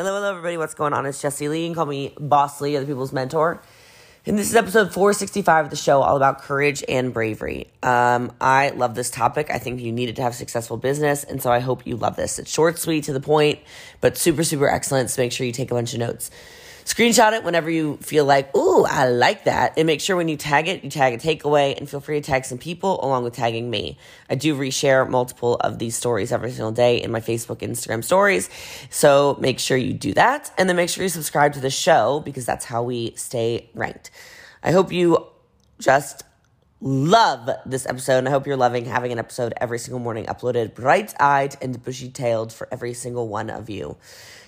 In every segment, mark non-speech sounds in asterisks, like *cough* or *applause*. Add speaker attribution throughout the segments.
Speaker 1: Hello, hello, everybody. What's going on? It's Jessie Lee. Can call me Boss Lee, other people's mentor. And this is episode 465 of the show, all about courage and bravery. Um, I love this topic. I think you needed to have successful business, and so I hope you love this. It's short, sweet, to the point, but super, super excellent. So make sure you take a bunch of notes. Screenshot it whenever you feel like, ooh, I like that. And make sure when you tag it, you tag a takeaway and feel free to tag some people along with tagging me. I do reshare multiple of these stories every single day in my Facebook, Instagram stories. So make sure you do that. And then make sure you subscribe to the show because that's how we stay ranked. I hope you just love this episode. And I hope you're loving having an episode every single morning uploaded bright eyed and bushy tailed for every single one of you.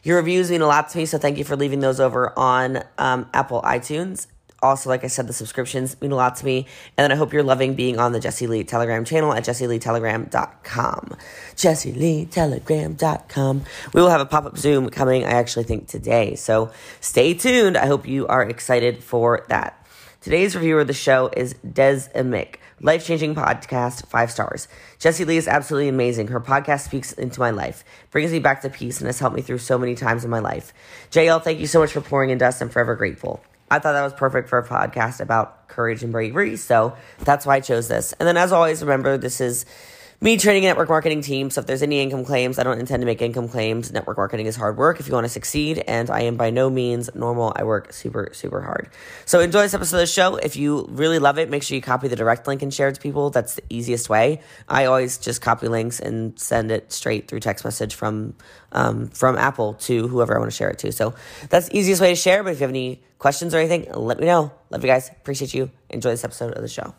Speaker 1: Your reviews mean a lot to me, so thank you for leaving those over on um, Apple iTunes. Also, like I said, the subscriptions mean a lot to me. And then I hope you're loving being on the Jessie Lee Telegram channel at jessieleetelegram.com. jessieleetelegram.com. We will have a pop up Zoom coming, I actually think, today. So stay tuned. I hope you are excited for that. Today's reviewer of the show is Des Amick. Life changing podcast, five stars. Jessie Lee is absolutely amazing. Her podcast speaks into my life, brings me back to peace, and has helped me through so many times in my life. JL, thank you so much for pouring into us. I'm forever grateful. I thought that was perfect for a podcast about courage and bravery, so that's why I chose this. And then, as always, remember this is me training a network marketing team. So if there's any income claims, I don't intend to make income claims. Network marketing is hard work if you want to succeed, and I am by no means normal. I work super, super hard. So enjoy this episode of the show. If you really love it, make sure you copy the direct link and share it to people. That's the easiest way. I always just copy links and send it straight through text message from um, from Apple to whoever I want to share it to. So that's the easiest way to share. But if you have any questions or anything, let me know. Love you guys. Appreciate you. Enjoy this episode of the show.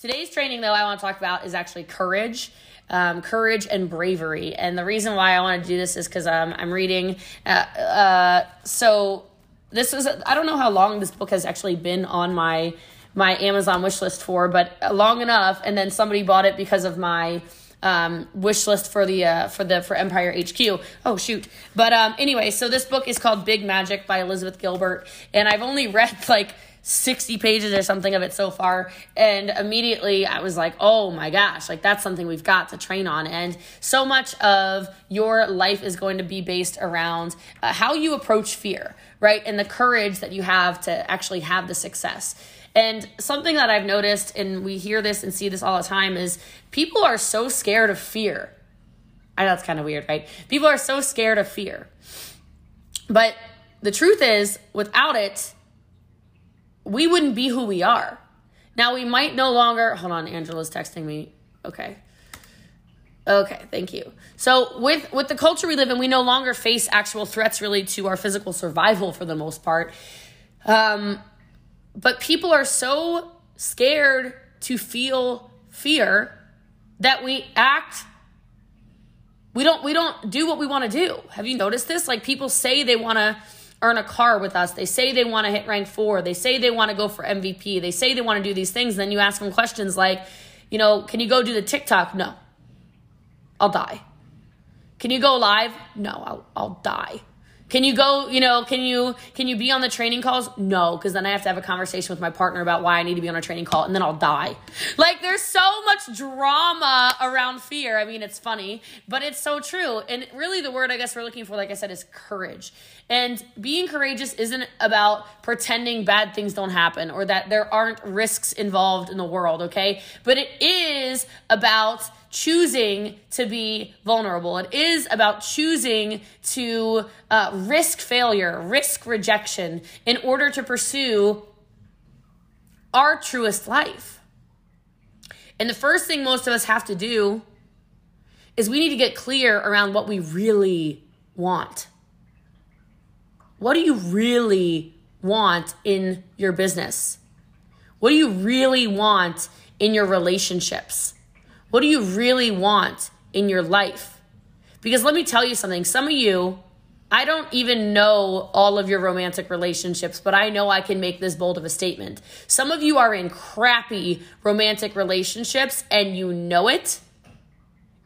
Speaker 2: Today's training, though, I want to talk about is actually courage. Um, courage and bravery. And the reason why I want to do this is because um, I'm reading. Uh, uh, so this is I don't know how long this book has actually been on my my Amazon wish list for, but long enough. And then somebody bought it because of my um, wish list for the uh, for the for Empire HQ. Oh shoot! But um, anyway, so this book is called Big Magic by Elizabeth Gilbert, and I've only read *laughs* like 60 pages or something of it so far. And immediately I was like, oh my gosh, like that's something we've got to train on. And so much of your life is going to be based around uh, how you approach fear, right? And the courage that you have to actually have the success. And something that I've noticed, and we hear this and see this all the time, is people are so scared of fear. I know that's kind of weird, right? People are so scared of fear. But the truth is, without it, we wouldn't be who we are. Now we might no longer hold on, Angela's texting me. Okay. Okay, thank you. So with with the culture we live in, we no longer face actual threats really to our physical survival for the most part. Um, but people are so scared to feel fear that we act we don't we don't do what we want to do. Have you noticed this? Like people say they want to earn a car with us. They say they want to hit rank four. They say they want to go for MVP. They say they want to do these things. Then you ask them questions like, you know, can you go do the TikTok? No. I'll die. Can you go live? No, I'll, I'll die. Can you go, you know, can you can you be on the training calls? No, because then I have to have a conversation with my partner about why I need to be on a training call and then I'll die. Like there's so much drama around fear. I mean, it's funny, but it's so true. And really the word I guess we're looking for like I said is courage. And being courageous isn't about pretending bad things don't happen or that there aren't risks involved in the world, okay? But it is about choosing to be vulnerable. It is about choosing to uh, risk failure, risk rejection in order to pursue our truest life. And the first thing most of us have to do is we need to get clear around what we really want. What do you really want in your business? What do you really want in your relationships? What do you really want in your life? Because let me tell you something. Some of you, I don't even know all of your romantic relationships, but I know I can make this bold of a statement. Some of you are in crappy romantic relationships and you know it,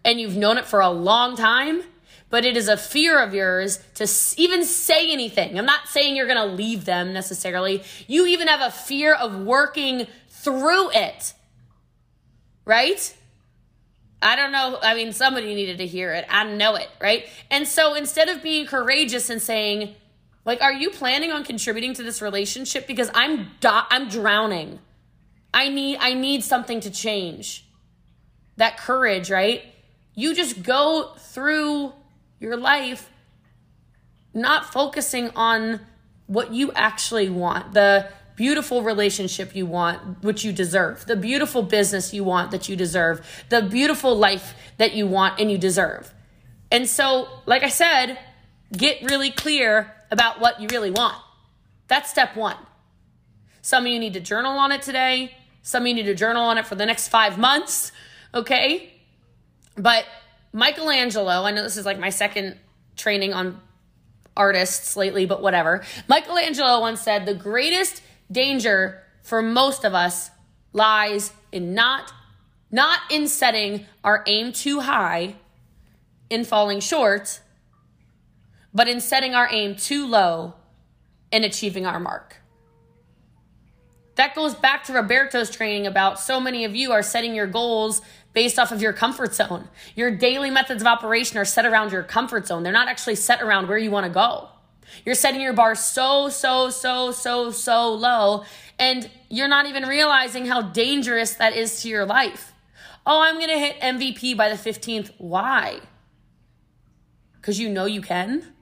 Speaker 2: and you've known it for a long time, but it is a fear of yours to even say anything. I'm not saying you're to leave them necessarily. You even have a fear of working through it, right? I don't know. I mean, somebody needed to hear it. I know it, right? And so instead of being courageous and saying, like, are you planning on contributing to this relationship? Because I'm do- I'm drowning. I need I need something to change. That courage, right? You just go through your life not focusing on what you actually want. The beautiful relationship you want, which you deserve, the beautiful business you want that you deserve, the beautiful life that you want and you deserve. And so, like I said, get really clear about what you really want. That's step one. Some of you need to journal on it today. Some of you need to journal on it for the next five months, okay? But Michelangelo, I know this is like my second training on artists lately, but whatever. Michelangelo once said the greatest danger for most of us lies in not not in setting our aim too high in falling short, but in setting our aim too low and achieving our mark. That goes back to Roberto's training about so many of you are setting your goals based off of your comfort zone. Your daily methods of operation are set around your comfort zone. They're not actually set around where you want to go. You're setting your bar so, so, so, so, so low, and you're not even realizing how dangerous that is to your life. Oh, I'm going to hit MVP by the 15th. Why? Because you know you can?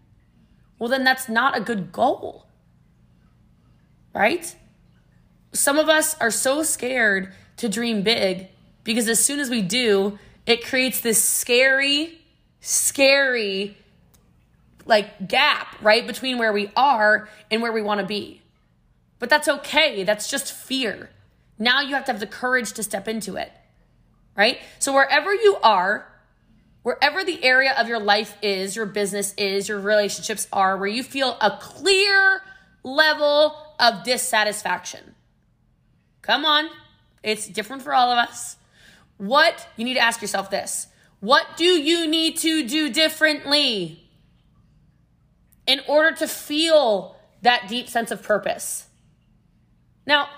Speaker 2: Well, then that's not a good goal. Right? Some of us are so scared to dream big because as soon as we do, it creates this scary, scary like gap right between where we are and where we want to be. But that's okay. That's just fear. Now you have to have the courage to step into it. Right? So wherever you are, wherever the area of your life is, your business is, your relationships are, where you feel a clear level of dissatisfaction. Come on. It's different for all of us. What, you need to ask yourself this what do you need to do differently in order to feel that deep sense of purpose? Now,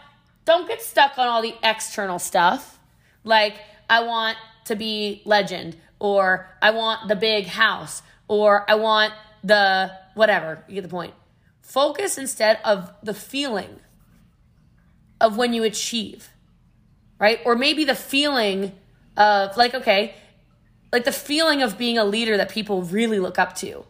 Speaker 2: don't get stuck on all the external stuff like, I want to be legend, or I want the big house, or I want the whatever. You get the point. Focus instead of the feeling of when you achieve right? Or maybe the feeling of, like, okay, like the feeling of being a leader that people really look up to,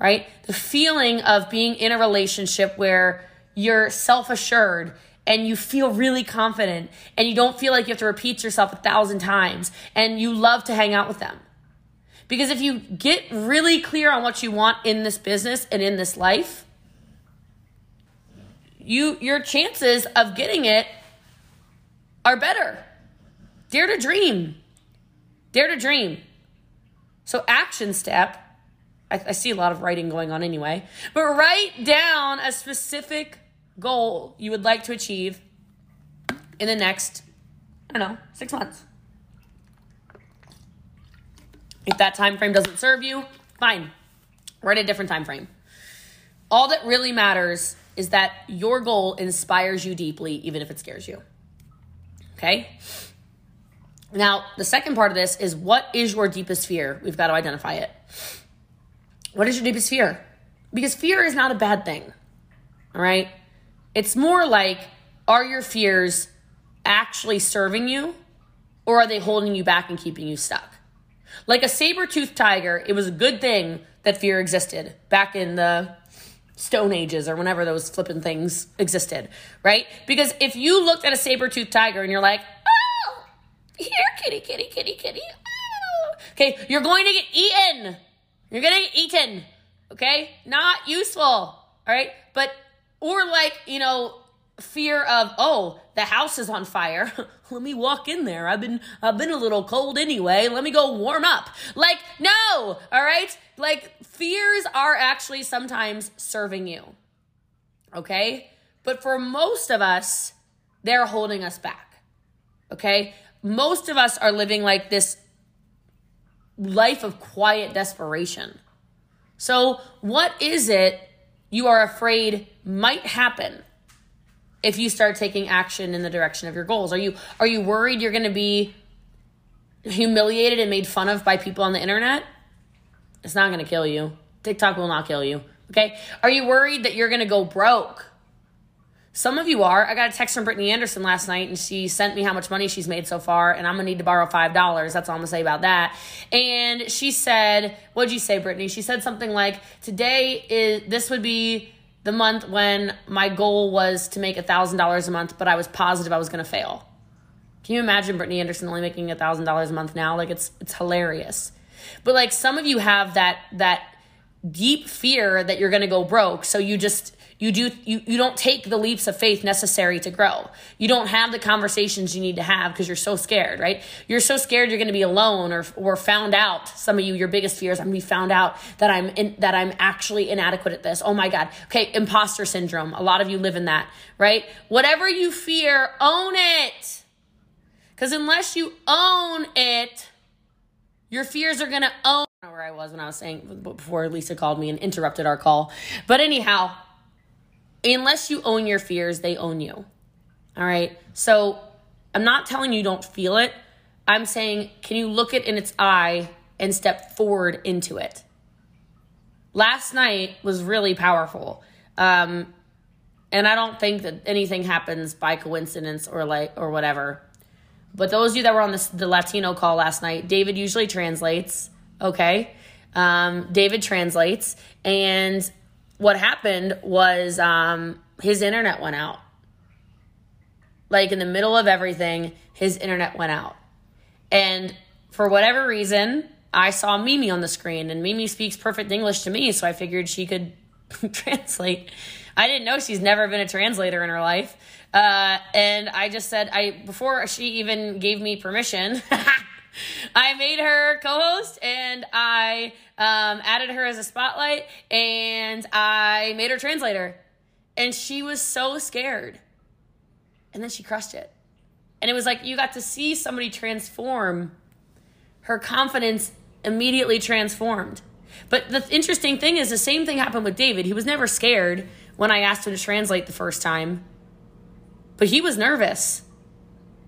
Speaker 2: right? The feeling of being in a relationship where you're self assured and you feel really confident and you don't feel like you have to repeat yourself a thousand times and you love to hang out with them. Because if you get really clear on what you want in this business and in this life, you your chances of getting it are better. Dare to dream. Dare to dream. So, action step, I, I, see a lot of writing going on anyway, but write down a specific goal you would like to achieve in the next, I don't know, six months. If that time frame doesn't serve you, fine. Write a different time frame. All that really matters is that your goal inspires you deeply, even if it scares you. Okay? Now, the second part of this is what is your deepest fear? We've got to identify it. What is your deepest fear? Because fear is not a bad thing. All right? It's more like are your fears actually serving you or are they holding you back and keeping you stuck? Like a saber-toothed tiger, it was a good thing that fear existed back in the stone ages or whenever those flipping things existed, right? Because if you looked at a saber-toothed tiger and you're like, oh, here, kitty, kitty, kitty, kitty, oh. okay, you're going to get eaten. You're getting eaten, okay? Not useful, all right? But, or like, you know, fear of, oh, the house is on fire. *laughs* Let me walk in there. I've been I've been a little cold anyway. Let me go warm up. Like, no, all right? Like fears are actually sometimes serving you. Okay? But for most of us, they're holding us back. Okay? Most of us are living like this life of quiet desperation. So, what is it you are afraid might happen if you start taking action in the direction of your goals? Are you are you worried you're going to be humiliated and made fun of by people on the internet, it's not going to kill you. TikTok will not kill you. Okay? Are you worried that you're going to go broke? Some of you are. I got a text from Brittany Anderson last night and she sent me how much money she's made so far and I'm to need to borrow $5. That's all I'm to say about that. And she said, what'd you say, Brittany? She said something like, today is, this would be the month when my goal was to make $1,000 a month, but I was positive I was to fail. Can you imagine Brittany Anderson only making $1,000 a month now? Like it's, it's hilarious. But like some of you have that, that deep fear that you're going to go broke. So you just, you do you, you don't take the leaps of faith necessary to grow. You don't have the conversations you need to have because you're so scared right? You're so scared you're going to be alone or or found out. Some of you your biggest fears i'm going to be found out that i'm in, that i'm actually inadequate at this. Oh my god. Okay imposter syndrome. A lot of you live in that right? Whatever you fear own it. Because unless you own it your fears are going to own where I was when I was saying before Lisa called me and interrupted our call. But anyhow, unless you own your fears, they own you. All right. So I'm not telling you don't feel it. I'm saying, can you look it in its eye and step forward into it? Last night was really powerful. Um, and I don't think that anything happens by coincidence or like or whatever. But those of you that were on this, the Latino call last night, David usually translates. Okay, um, David translates, and what happened was um, his internet went out. Like in the middle of everything, his internet went out. And for whatever reason, I saw Mimi on the screen, and Mimi speaks perfect English to me, so I figured she could *laughs* translate. I didn't know she's never been a translator in her life. Uh, and I just said, I before she even gave me permission, *laughs* I made her co-host and I um, added her as a spotlight and I made her translator. And she was so scared. And then she crushed it. And it was like you got to see somebody transform. Her confidence immediately transformed. But the interesting thing is, the same thing happened with David. He was never scared when I asked him to translate the first time, but he was nervous.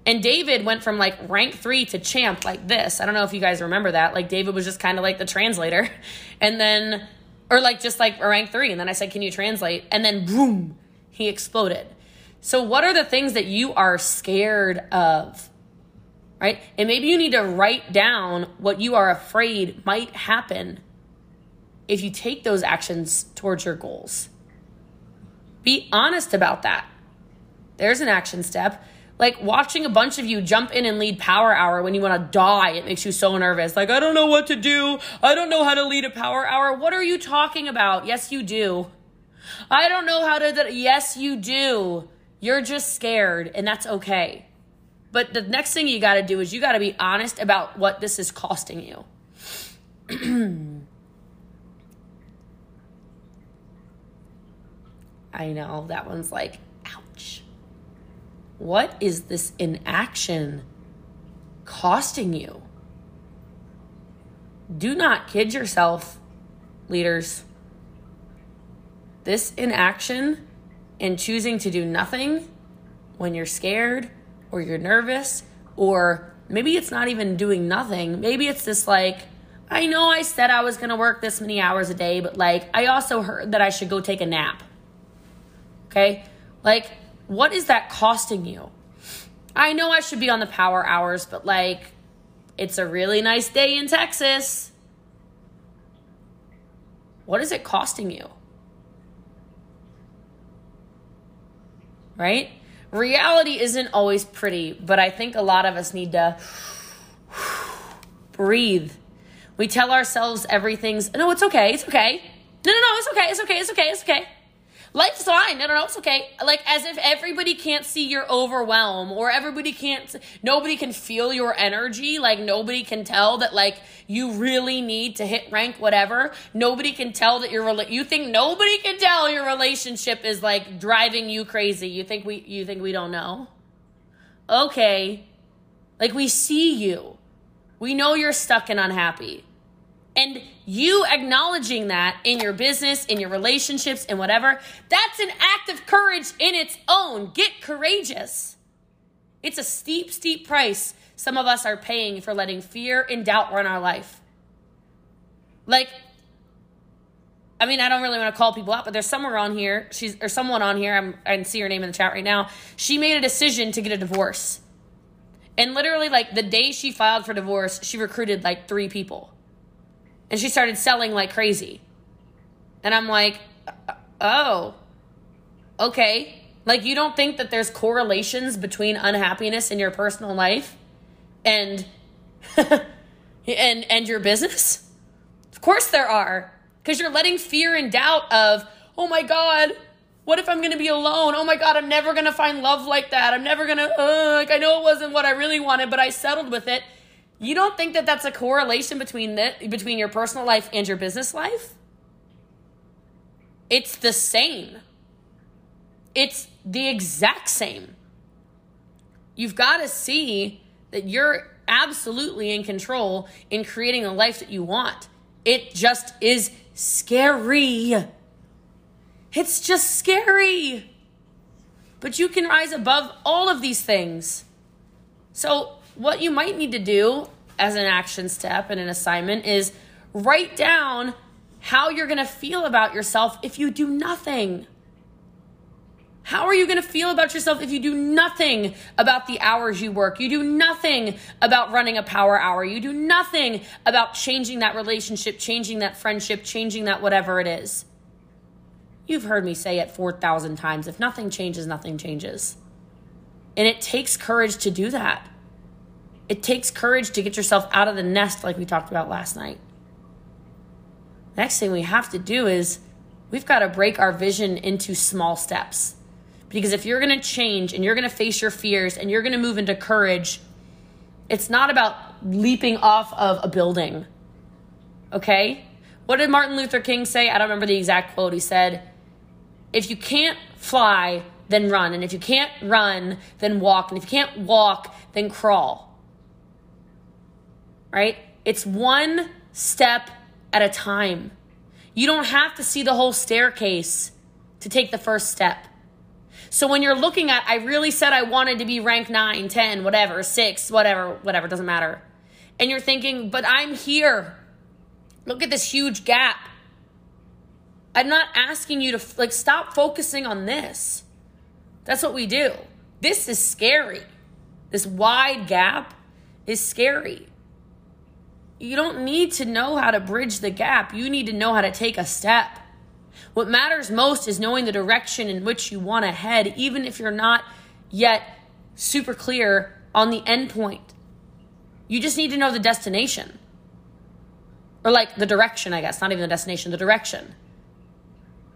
Speaker 2: And David went from like rank three to champ like this. I don't know if you guys remember that. Like David was just kind of like the translator. *laughs* And then, or like just like a rank three. And then I said, Can you translate? And then boom, he exploded. So, what are the things that you are scared of? Right? And maybe you need to write down what you are afraid might happen if you take those actions towards your goals. Be honest about that. There's an action step like watching a bunch of you jump in and lead power hour when you want to die, it makes you so nervous. Like, I don't know what to do. I don't know how to lead a power hour. What are you talking about? Yes, you do. I don't know how to. Yes, you do. You're just scared, and that's okay. But the next thing you got to do is you got to be honest about what this is costing you. *clears throat* I know that one's like what is this inaction costing you? Do not kid yourself, leaders. This inaction and choosing to do nothing when you're scared or you're nervous, or maybe it's not even doing nothing. Maybe it's this like, I know I said I was gonna work this many hours a day, but like, I also heard that I should go take a nap. Okay? Like, what is that costing you? I know I should be on the power hours, but like, it's a really nice day in Texas. What is it costing you? Right? Reality isn't always pretty, but I think a lot of us need to breathe. We tell ourselves everything's, no, it's okay, it's okay. No, no, no, it's okay, it's okay, it's okay, it's okay. Life's fine. No, no, no, it's okay. Like as if everybody can't see your overwhelm or everybody can't, nobody can feel your energy. Like nobody can tell that like you really need to hit rank whatever. Nobody can tell that your, you think nobody can tell your relationship is like driving you crazy. You think we, you think we don't know? Okay. Like we see you. We know you're stuck and unhappy. And you acknowledging that in your business, in your relationships, and whatever, that's an act of courage in its own. Get courageous. It's a steep, steep price some of us are paying for letting fear and doubt run our life. Like, I mean, I don't really want to call people out, but there's someone on here, she's or someone on here, I'm, I can see her name in the chat right now. She made a decision to get a divorce. And literally, like the day she filed for divorce, she recruited like three people. And she started selling like crazy. And I'm like, oh, okay. Like, you don't think that there's correlations between unhappiness in your personal life and *laughs* and and your business? Of course there are. Because you're letting fear and doubt of, oh my God, what if I'm going to be alone? Oh my God, I'm never going to find love like that. I'm never going to, uh, like, I know it wasn't what I really wanted, but I settled with it. You don't think that that's a correlation between the, between your personal life and your business life? It's the same. It's the exact same. You've got to see that you're absolutely in control in creating the life that you want. It just is scary. It's just scary. But you can rise above all of these things. So, what you might need to do as an action step and an assignment is write down how you're going to feel about yourself if you do nothing. How are you going to feel about yourself if you do nothing about the hours you work? You do nothing about running a power hour. You do nothing about changing that relationship, changing that friendship, changing that whatever it is. You've heard me say it 4,000 times. If nothing changes, nothing changes. And it takes courage to do that. It takes courage to get yourself out of the nest, like we talked about last night. Next thing we have to do is we've got to break our vision into small steps. Because if you're going to change and you're going to face your fears and you're going to move into courage, it's not about leaping off of a building. Okay? What did Martin Luther King say? I don't remember the exact quote. He said, If you can't fly, then run. And if you can't run, then walk. And if you can't walk, then crawl. Right? It's one step at a time. You don't have to see the whole staircase to take the first step. So when you're looking at, I really said I wanted to be rank 9, 10, whatever, 6, whatever, whatever, doesn't matter. And you're thinking, but I'm here. Look at this huge gap. I'm not asking you to, like, stop focusing on this. That's what we do. This is scary. This wide gap is scary. You don't need to know how to bridge the gap. You need to know how to take a step. What matters most is knowing the direction in which you want to head, even if you're not yet super clear on the end point. You just need to know the destination. Or like the direction, I guess, not even the destination, the direction.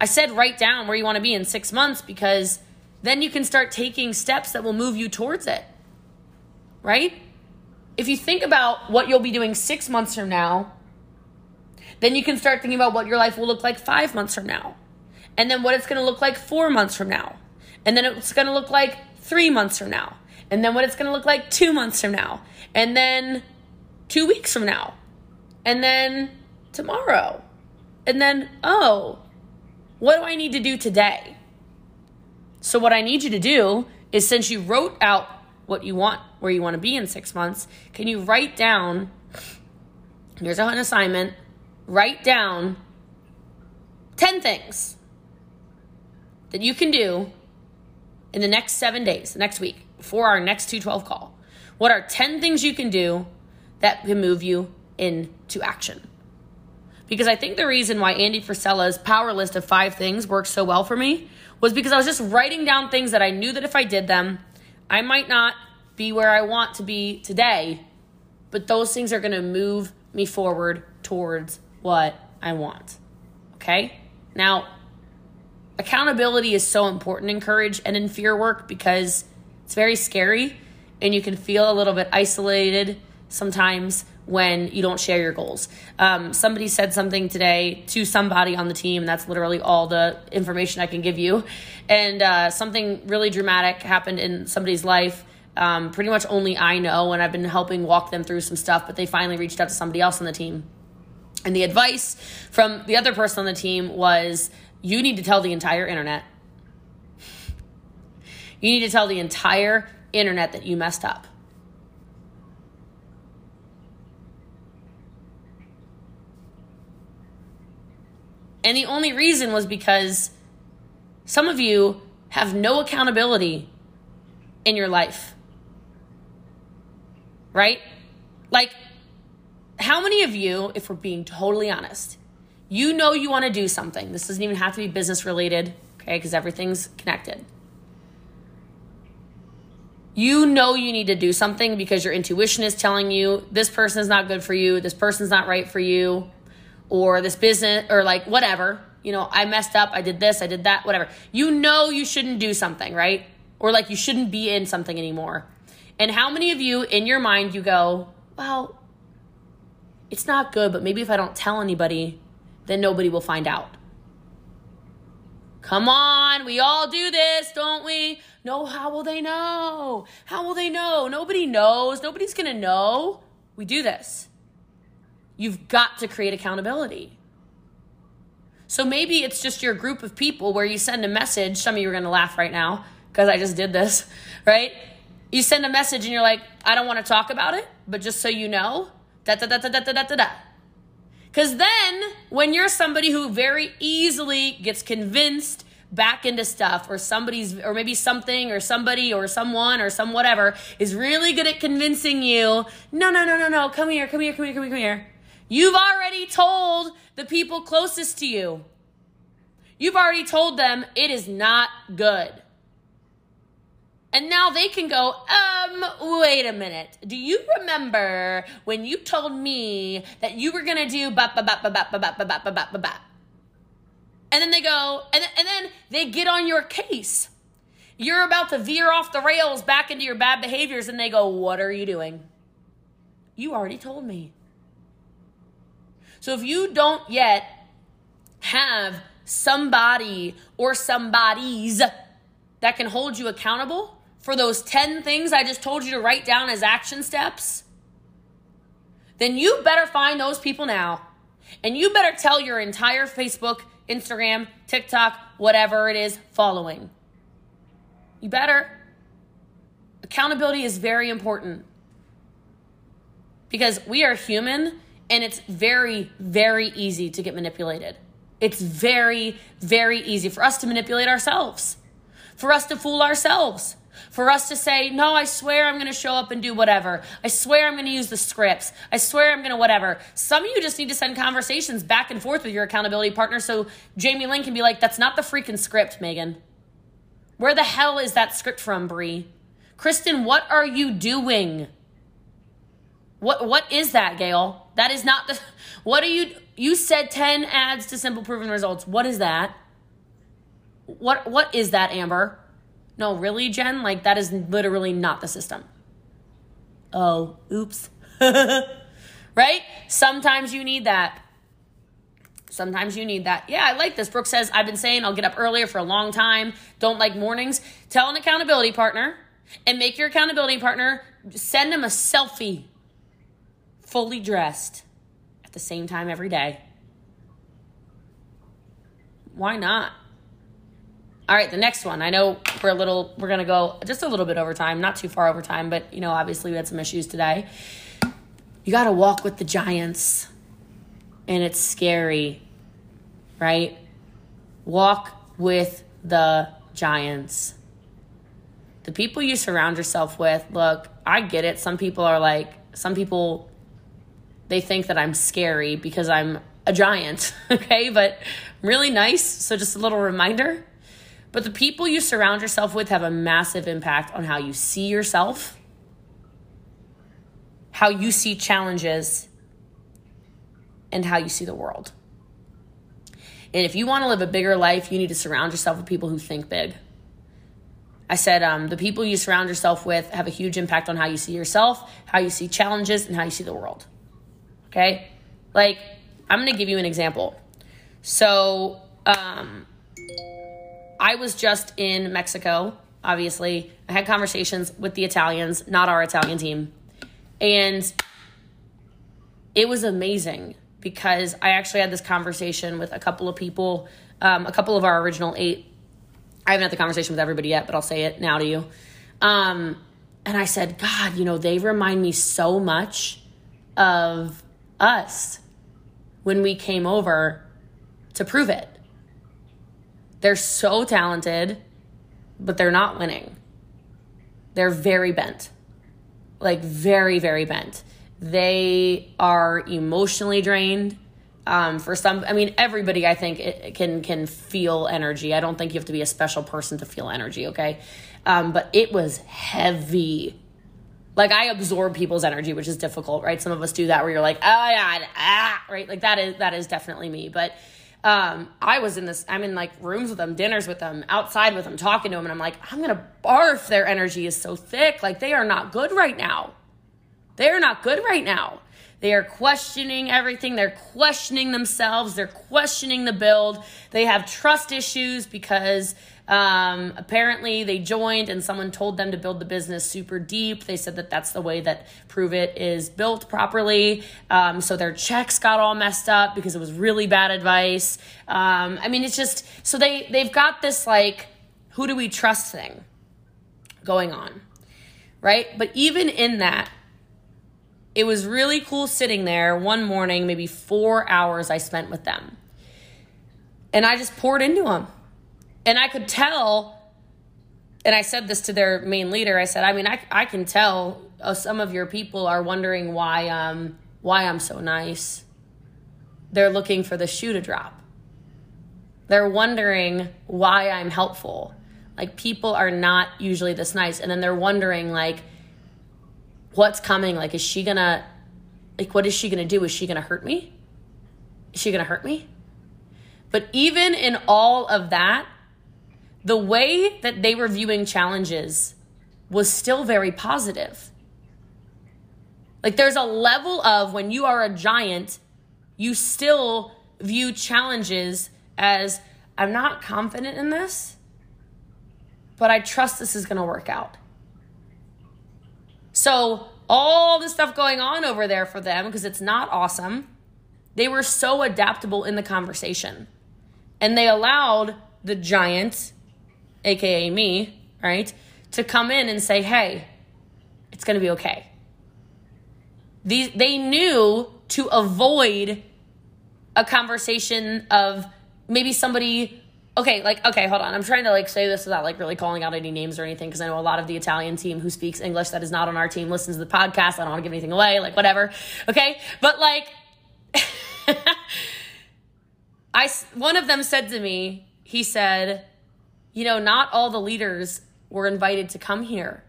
Speaker 2: I said write down where you want to be in six months because then you can start taking steps that will move you towards it. Right? If you think about what you'll be doing six months from now, then you can start thinking about what your life will look like five months from now. And then what it's going to look like four months from now. And then it's going to look like three months from now. And then what it's going to look like two months from now. And then two weeks from now. And then tomorrow. And then, oh, what do I need to do today? So, what I need you to do is since you wrote out what you want, where you want to be in six months, can you write down here's an assignment write down 10 things that you can do in the next seven days, next week, before our next 212 call. What are 10 things you can do that can move you into action? Because I think the reason why Andy Frisella's power list of five things worked so well for me was because I was just writing down things that I knew that if I did them, I might not be where I want to be today, but those things are going to move me forward towards what I want. Okay? Now, accountability is so important in courage and in fear work because it's very scary and you can feel a little bit isolated sometimes when you don't share your goals. Um, somebody said something today to somebody on the team. That's literally all the information I can give you. And uh, something really dramatic happened in somebody's life. Um, pretty much only I know, and I've been helping walk them through some stuff, but they finally reached out to somebody else on the team and the advice from the other person on the team was you need to tell the entire internet. You need to tell the entire internet that you messed up. And the only reason was because some of you have no accountability in your life. Right? Like, how many of you, if we're being totally honest, you know you want to do something? This doesn't even have to be business related, okay? Because everything's connected. You know you need to do something because your intuition is telling you this person is not good for you, this person's not right for you, or this business, or like whatever. You know, I messed up, I did this, I did that, whatever. You know you shouldn't do something, right? Or like you shouldn't be in something anymore. And how many of you in your mind you go, well, it's not good, but maybe if I don't tell anybody, then nobody will find out. Come on, we all do this, don't we? No, how will they know? How will they know? Nobody knows. Nobody's going to know. We do this. You've got to create accountability. So maybe it's just your group of people where you send a message. Some of you are going to laugh right now because I just did this, *laughs* right? You send a message and you're like, I don't want to talk about it, but just so you know, da da da da da da da da. Because then, when you're somebody who very easily gets convinced back into stuff, or somebody's, or maybe something, or somebody, or someone, or some whatever is really good at convincing you, no, no, no, no, no, come here, come here, come here, come here, come here. You've already told the people closest to you. You've already told them it is not good. And now they can go, um, wait a minute. Do you remember when you told me that you were going to do ba ba ba ba ba ba ba ba ba ba ba ba And then they go, and, and then they get on your case. You're about to veer off the rails back into your bad behaviors, and they go, What are you doing? You already told me. So if you don't yet have somebody or somebodies that can hold you accountable for those 10 things I just told you to write down as action steps, then you better find those people now. And you better tell your entire Facebook, Instagram, TikTok, whatever it is, following. You better. Accountability is very important because we are human and it's very, very easy to get manipulated. It's very, very easy for us to manipulate ourselves, for us to fool ourselves, for us to say, no, I swear I'm going to show up and do whatever. I swear I'm going to use the scripts. I swear I'm going to whatever. Some of you just need to send conversations back and forth with your accountability partner so Jamie Lynn can be like, that's not the freaking script, Megan. Where the hell is that script from, Brie? Kristen, what are you doing? What what is that, Gail? That is not the what are you you said 10 ads to simple proven results. What is that? What what is that, Amber? No, really, Jen? Like, that is literally not the system. Oh, oops. *laughs* right? Sometimes you need that. Sometimes you need that. Yeah, I like this. Brooke says, I've been saying I'll get up earlier for a long time. Don't like mornings. Tell an accountability partner and make your accountability partner send them a selfie fully dressed at the same time every day. Why not? All right, the next one. I know we're a little, we're going to go just a little bit over time, not too far over time, but you know, obviously we had some issues today. You got to walk with the giants, and it's scary, right? Walk with the giants. The people you surround yourself with, look, I get it. Some people are like, some people, they think that I'm scary because I'm a giant, *laughs* okay? But really nice. So just a little reminder but the people you surround yourself with have a massive impact on how you see yourself, how you see challenges, and how you see the world. And if you want to live a bigger life, you need to surround yourself with people who think big. I said um, the people you surround yourself with have a huge impact on how you see yourself, how you see challenges, and how you see the world. Okay? Like, I'm going to give you an example. So, um, I was just in Mexico, obviously. I had conversations with the Italians, not our Italian team. And it was amazing because I actually had this conversation with a couple of people, um, a couple of our original eight. I haven't had the conversation with everybody yet, but I'll say it now to you. Um, and I said, God, you know, they remind me so much of us when we came over to Pruvit. They're so talented, but they're not winning. They're very bent. Like, very, very bent. They are emotionally drained. Um, for some, I mean, everybody I think it, can can feel energy. I don't think you have to be a special person to feel energy. Okay, um, but it was heavy. Like I absorb people's energy, which is difficult, right? Some of us do that where you're like, oh yeah, ah, right? Like that is that is definitely me. But um, I was in this, I'm in like rooms with them, dinners with them, outside with them, talking to them, and I'm like, I'm gonna barf. Their energy is so thick. Like they are not good right now. They are not good right now. They are questioning everything. They're questioning themselves. They're questioning the build. They have trust issues because um, apparently they joined and someone told them to build the business super deep. They said that that's the way that Pruvit is built properly. Um, so their checks got all messed up because it was really bad advice. Um, I mean, it's just so they they've got this like who do we trust thing going on, right? But even in that it was really cool sitting there one morning, maybe four hours I spent with them. And I just poured into them. And I could tell, and I said this to their main leader I said, I mean, I, I can tell uh, some of your people are wondering why, um, why I'm so nice. They're looking for the shoe to drop. They're wondering why I'm helpful. Like, people are not usually this nice. And then they're wondering, like, what's coming like is she gonna like what is she gonna do is she gonna hurt me is she gonna hurt me but even in all of that the way that they were viewing challenges was still very positive like there's a level of when you are a giant you still view challenges as i'm not confident in this but i trust this is going to work out so, all the stuff going on over there for them, because it's not awesome, they were so adaptable in the conversation. And they allowed the giant, aka me, right, to come in and say, hey, it's going to be okay. These, they knew to avoid a conversation of maybe somebody okay, like okay, hold on. I'm trying to like say this without like really calling out any names or anything because I know a lot of the Italian team who speaks English that is not on our team listens to the podcast. I don't want to give anything away, like whatever. Okay, but like, *laughs* I one of them said to me, he said, you know, not all the leaders were invited to come here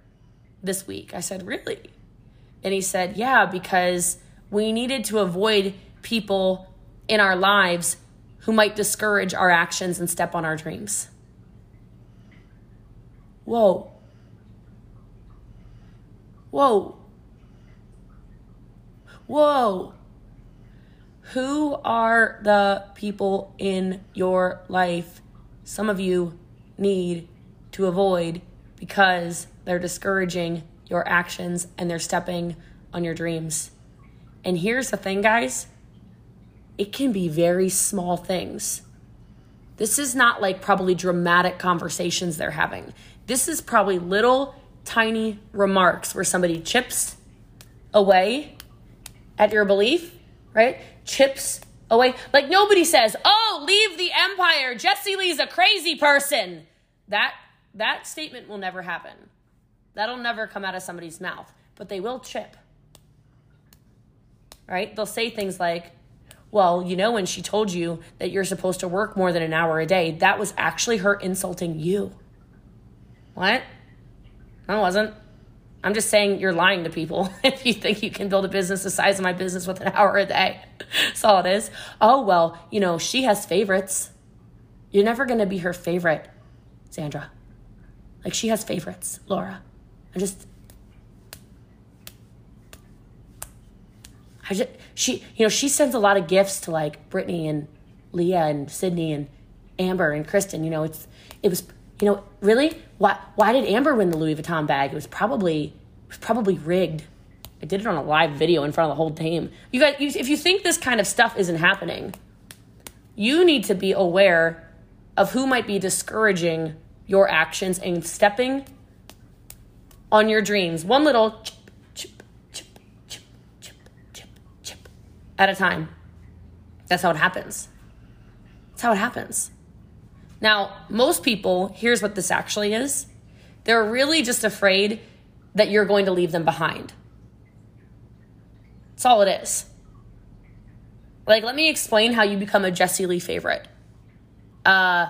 Speaker 2: this week. I said, really? And he said, yeah, because we needed to avoid people in our lives who might discourage our actions and step on our dreams. Whoa. Whoa. Whoa. Who are the people in your life some of you need to avoid because they're discouraging your actions and they're stepping on your dreams? And here's the thing, guys it can be very small things. This is not like probably dramatic conversations they're having. This is probably little tiny remarks where somebody chips away at your belief, right? Chips away. Like nobody says, "Oh, leave the empire. Jessie Lee's a crazy person." That that statement will never happen. That'll never come out of somebody's mouth, but they will chip. Right? They'll say things like, well, you know, when she told you that you're supposed to work more than an hour a day, that was actually her insulting you. What? I wasn't. I'm just saying you're lying to people *laughs* if you think you can build a business the size of my business with an hour a day. *laughs* That's all it is. Oh, well, you know, she has favorites. You're never going to be her favorite, Sandra. Like, she has favorites, Laura. I just, I just she you know she sends a lot of gifts to like Brittany and Leah and Sydney and Amber and Kristen. You know it's it was you know really why why did Amber win the Louis Vuitton bag? It was probably it was probably rigged. I did it on a live video in front of the whole team. You guys, if you think this kind of stuff isn't happening, you need to be aware of who might be discouraging your actions and stepping on your dreams. One little chip, chip, chip, chip, chip, chip, chip at a time. That's how it happens. That's how it happens. Now, most people, here's what this actually is they're really just afraid that you're going to leave them behind. That's all it is. Like, let me explain how you become a Jessie Lee favorite. Uh,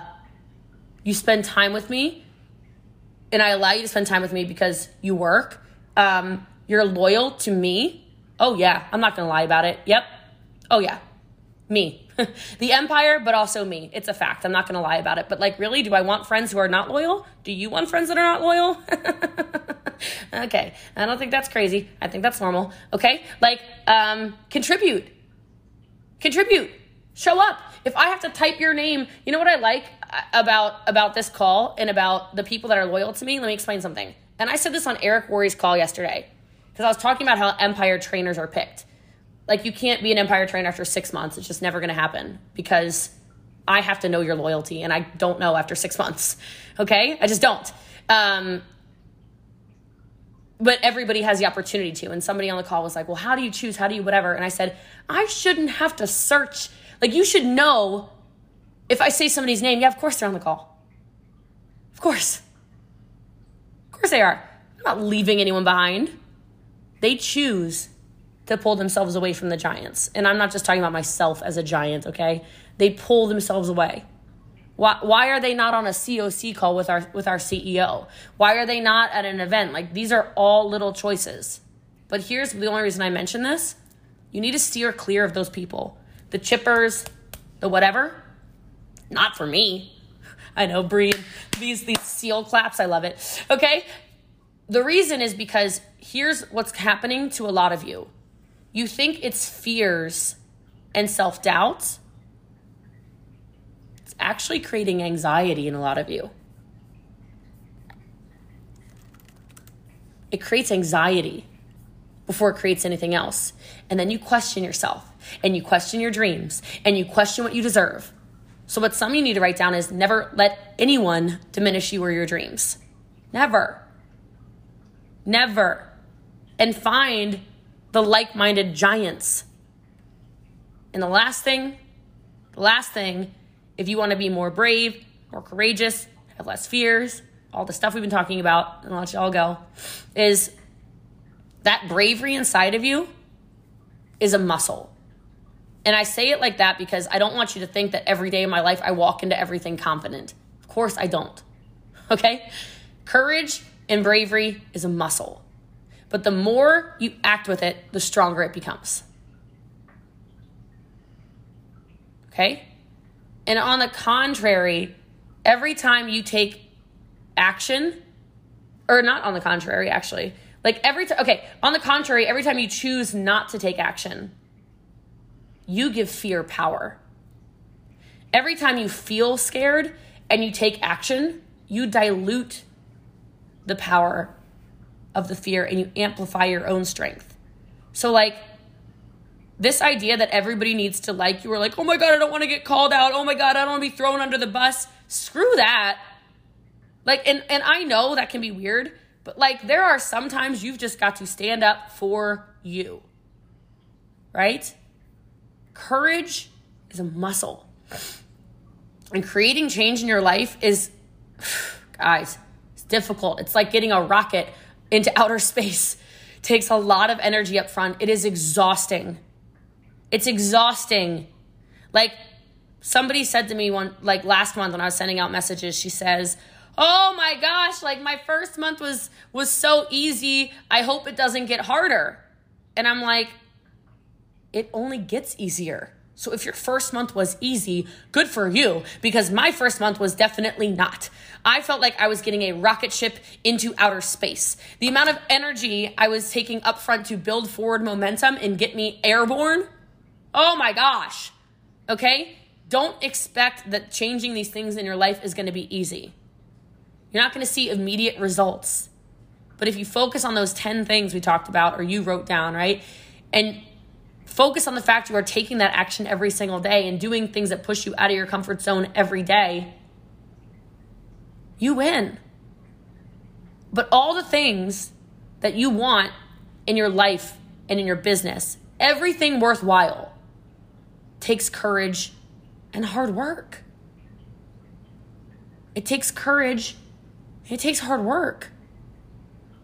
Speaker 2: you spend time with me, and I allow you to spend time with me because you work. Um, you're loyal to me. Oh, yeah, I'm not gonna lie about it. Yep. Oh, yeah, me. *laughs* the empire, but also me. It's a fact. I'm not going to lie about it. But like, really, do I want friends who are not loyal? Do you want friends that are not loyal? *laughs* okay. I don't think that's crazy. I think that's normal. Okay. Like, um, contribute. Contribute. Show up. If I have to type your name, you know what I like about about this call and about the people that are loyal to me? Let me explain something. And I said this on Eric Worre's call yesterday because I was talking about how empire trainers are picked like you can't be an empire trainer after six months. It's just never going to happen because I have to know your loyalty, and I don't know after six months. Okay, I just don't. Um, but everybody has the opportunity to. And somebody on the call was like, "Well, how do you choose? How do you whatever?" And I said, "I shouldn't have to search. Like you should know if I say somebody's name. Yeah, of course they're on the call. Of course, of course they are. I'm not leaving anyone behind. They choose." To pull themselves away from the Giants. And I'm not just talking about myself as a Giant, okay? They pull themselves away. Why, why are they not on a COC call with our with our CEO? Why are they not at an event? Like these are all little choices. But here's the only reason I mention this. You need to steer clear of those people. The chippers, the whatever. Not for me. *laughs* I know, Bree, these these seal claps, I love it. Okay? The reason is because here's what's happening to a lot of you you think it's fears and self doubt, it's actually creating anxiety in a lot of you. It creates anxiety before it creates anything else. And then you question yourself and you question your dreams and you question what you deserve. So, what some you need to write down is never let anyone diminish you or your dreams. Never. Never. And find the like minded giants. And the last thing, the last thing, if you want to be more brave, more courageous, have less fears, all the stuff we've been talking about, and I'll let you all go, is that bravery inside of you is a muscle. And I say it like that because I don't want you to think that every day of my life I walk into everything confident. Of course I don't. Okay? Courage and bravery is a muscle. But the more you act with it, the stronger it becomes. Okay? And on the contrary, every time you take action, or not on the contrary, actually, like every time, okay, on the contrary, every time you choose not to take action, you give fear power. Every time you feel scared and you take action, you dilute the power of the fear and you amplify your own strength. So, like, this idea that everybody needs to like you or like, oh my God, I don't want to get called out. Oh my God, I don't want to be thrown under the bus. Screw that. Like, and, and I know that can be weird, but like, there are sometimes you've just got to stand up for you, right? Courage is a muscle. And creating change in your life is, *sighs* guys, it's difficult. It's like getting a rocket into outer space takes a lot of energy up front. It is exhausting. It's exhausting. Like somebody said to me one like last month when I was sending out messages, she says, "Oh my gosh, like my first month was was so easy. I hope it doesn't get harder." And I'm like, "It only gets easier." So if your first month was easy, good for you, because my first month was definitely not. I felt like I was getting a rocket ship into outer space. The amount of energy I was taking up front to build forward momentum and get me airborne, oh my gosh. Okay? Don't expect that changing these things in your life is going to be easy. You're not going to see immediate results. But if you focus on those 10 things we talked about or you wrote down, right? And Focus on the fact you are taking that action every single day and doing things that push you out of your comfort zone every day. You win. But all the things that you want in your life and in your business, everything worthwhile takes courage and hard work. It takes courage. It takes hard work.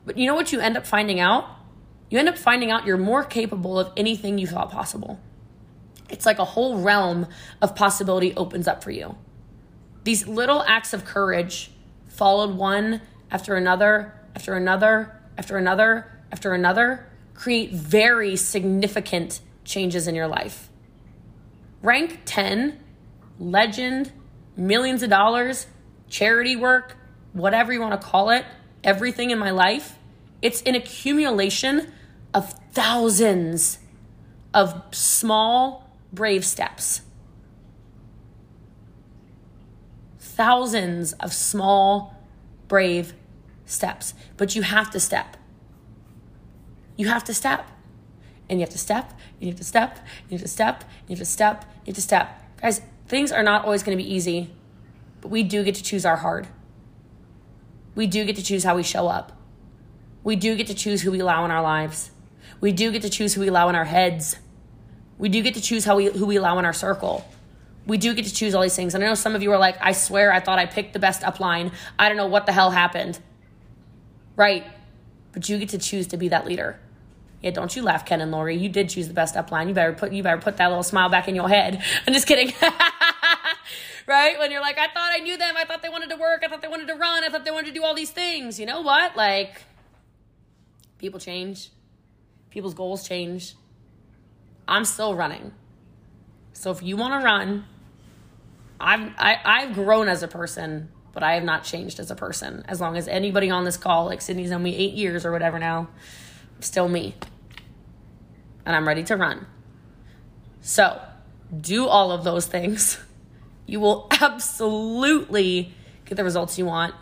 Speaker 2: But you know what you end up finding out? You end up finding out you're more capable of anything you thought possible. It's like a whole realm of possibility opens up for you. These little acts of courage, followed one after another, after another, after another, after another, create very significant changes in your life. Rank 10, legend, millions of dollars, charity work, whatever you want to call it, everything in my life, it's an accumulation of thousands of small, brave steps. Thousands of small, brave steps. But you have to step. You have to step. And you have to step, and you have to step, and you have to step, and you have to step, you have to step. Guys, things are not always going to be easy, but we do get to choose our hard. We do get to choose how we show up. We do get to choose who we allow in our lives. We do get to choose who we allow in our heads. We do get to choose how we, who we allow in our circle. We do get to choose all these things. And I know some of you are like, I swear I thought I picked the best upline. I don't know what the hell happened. Right. But you get to choose to be that leader. Yeah, don't you laugh, Ken and Lori. You did choose the best upline. You better put you better put that little smile back in your head. *laughs* I'm just kidding. *laughs* right? When you're like, I thought I knew them. I thought they wanted to work. I thought they wanted to run. I thought they wanted to do all these things. You know what? Like, people change. People's goals change. I'm still running. So if you want to run, I've I, I've grown as a person, but I have not changed as a person. As long as anybody on this call, like Sydney's known me eight years or whatever now, I'm still me and I'm ready to run. So, do all of those things. *laughs* You will absolutely get the results you want.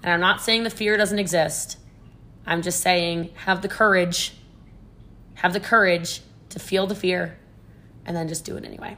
Speaker 2: And I'm not saying the fear doesn't exist. I'm just saying have the courage, have the courage to feel the fear and then just do it anyway.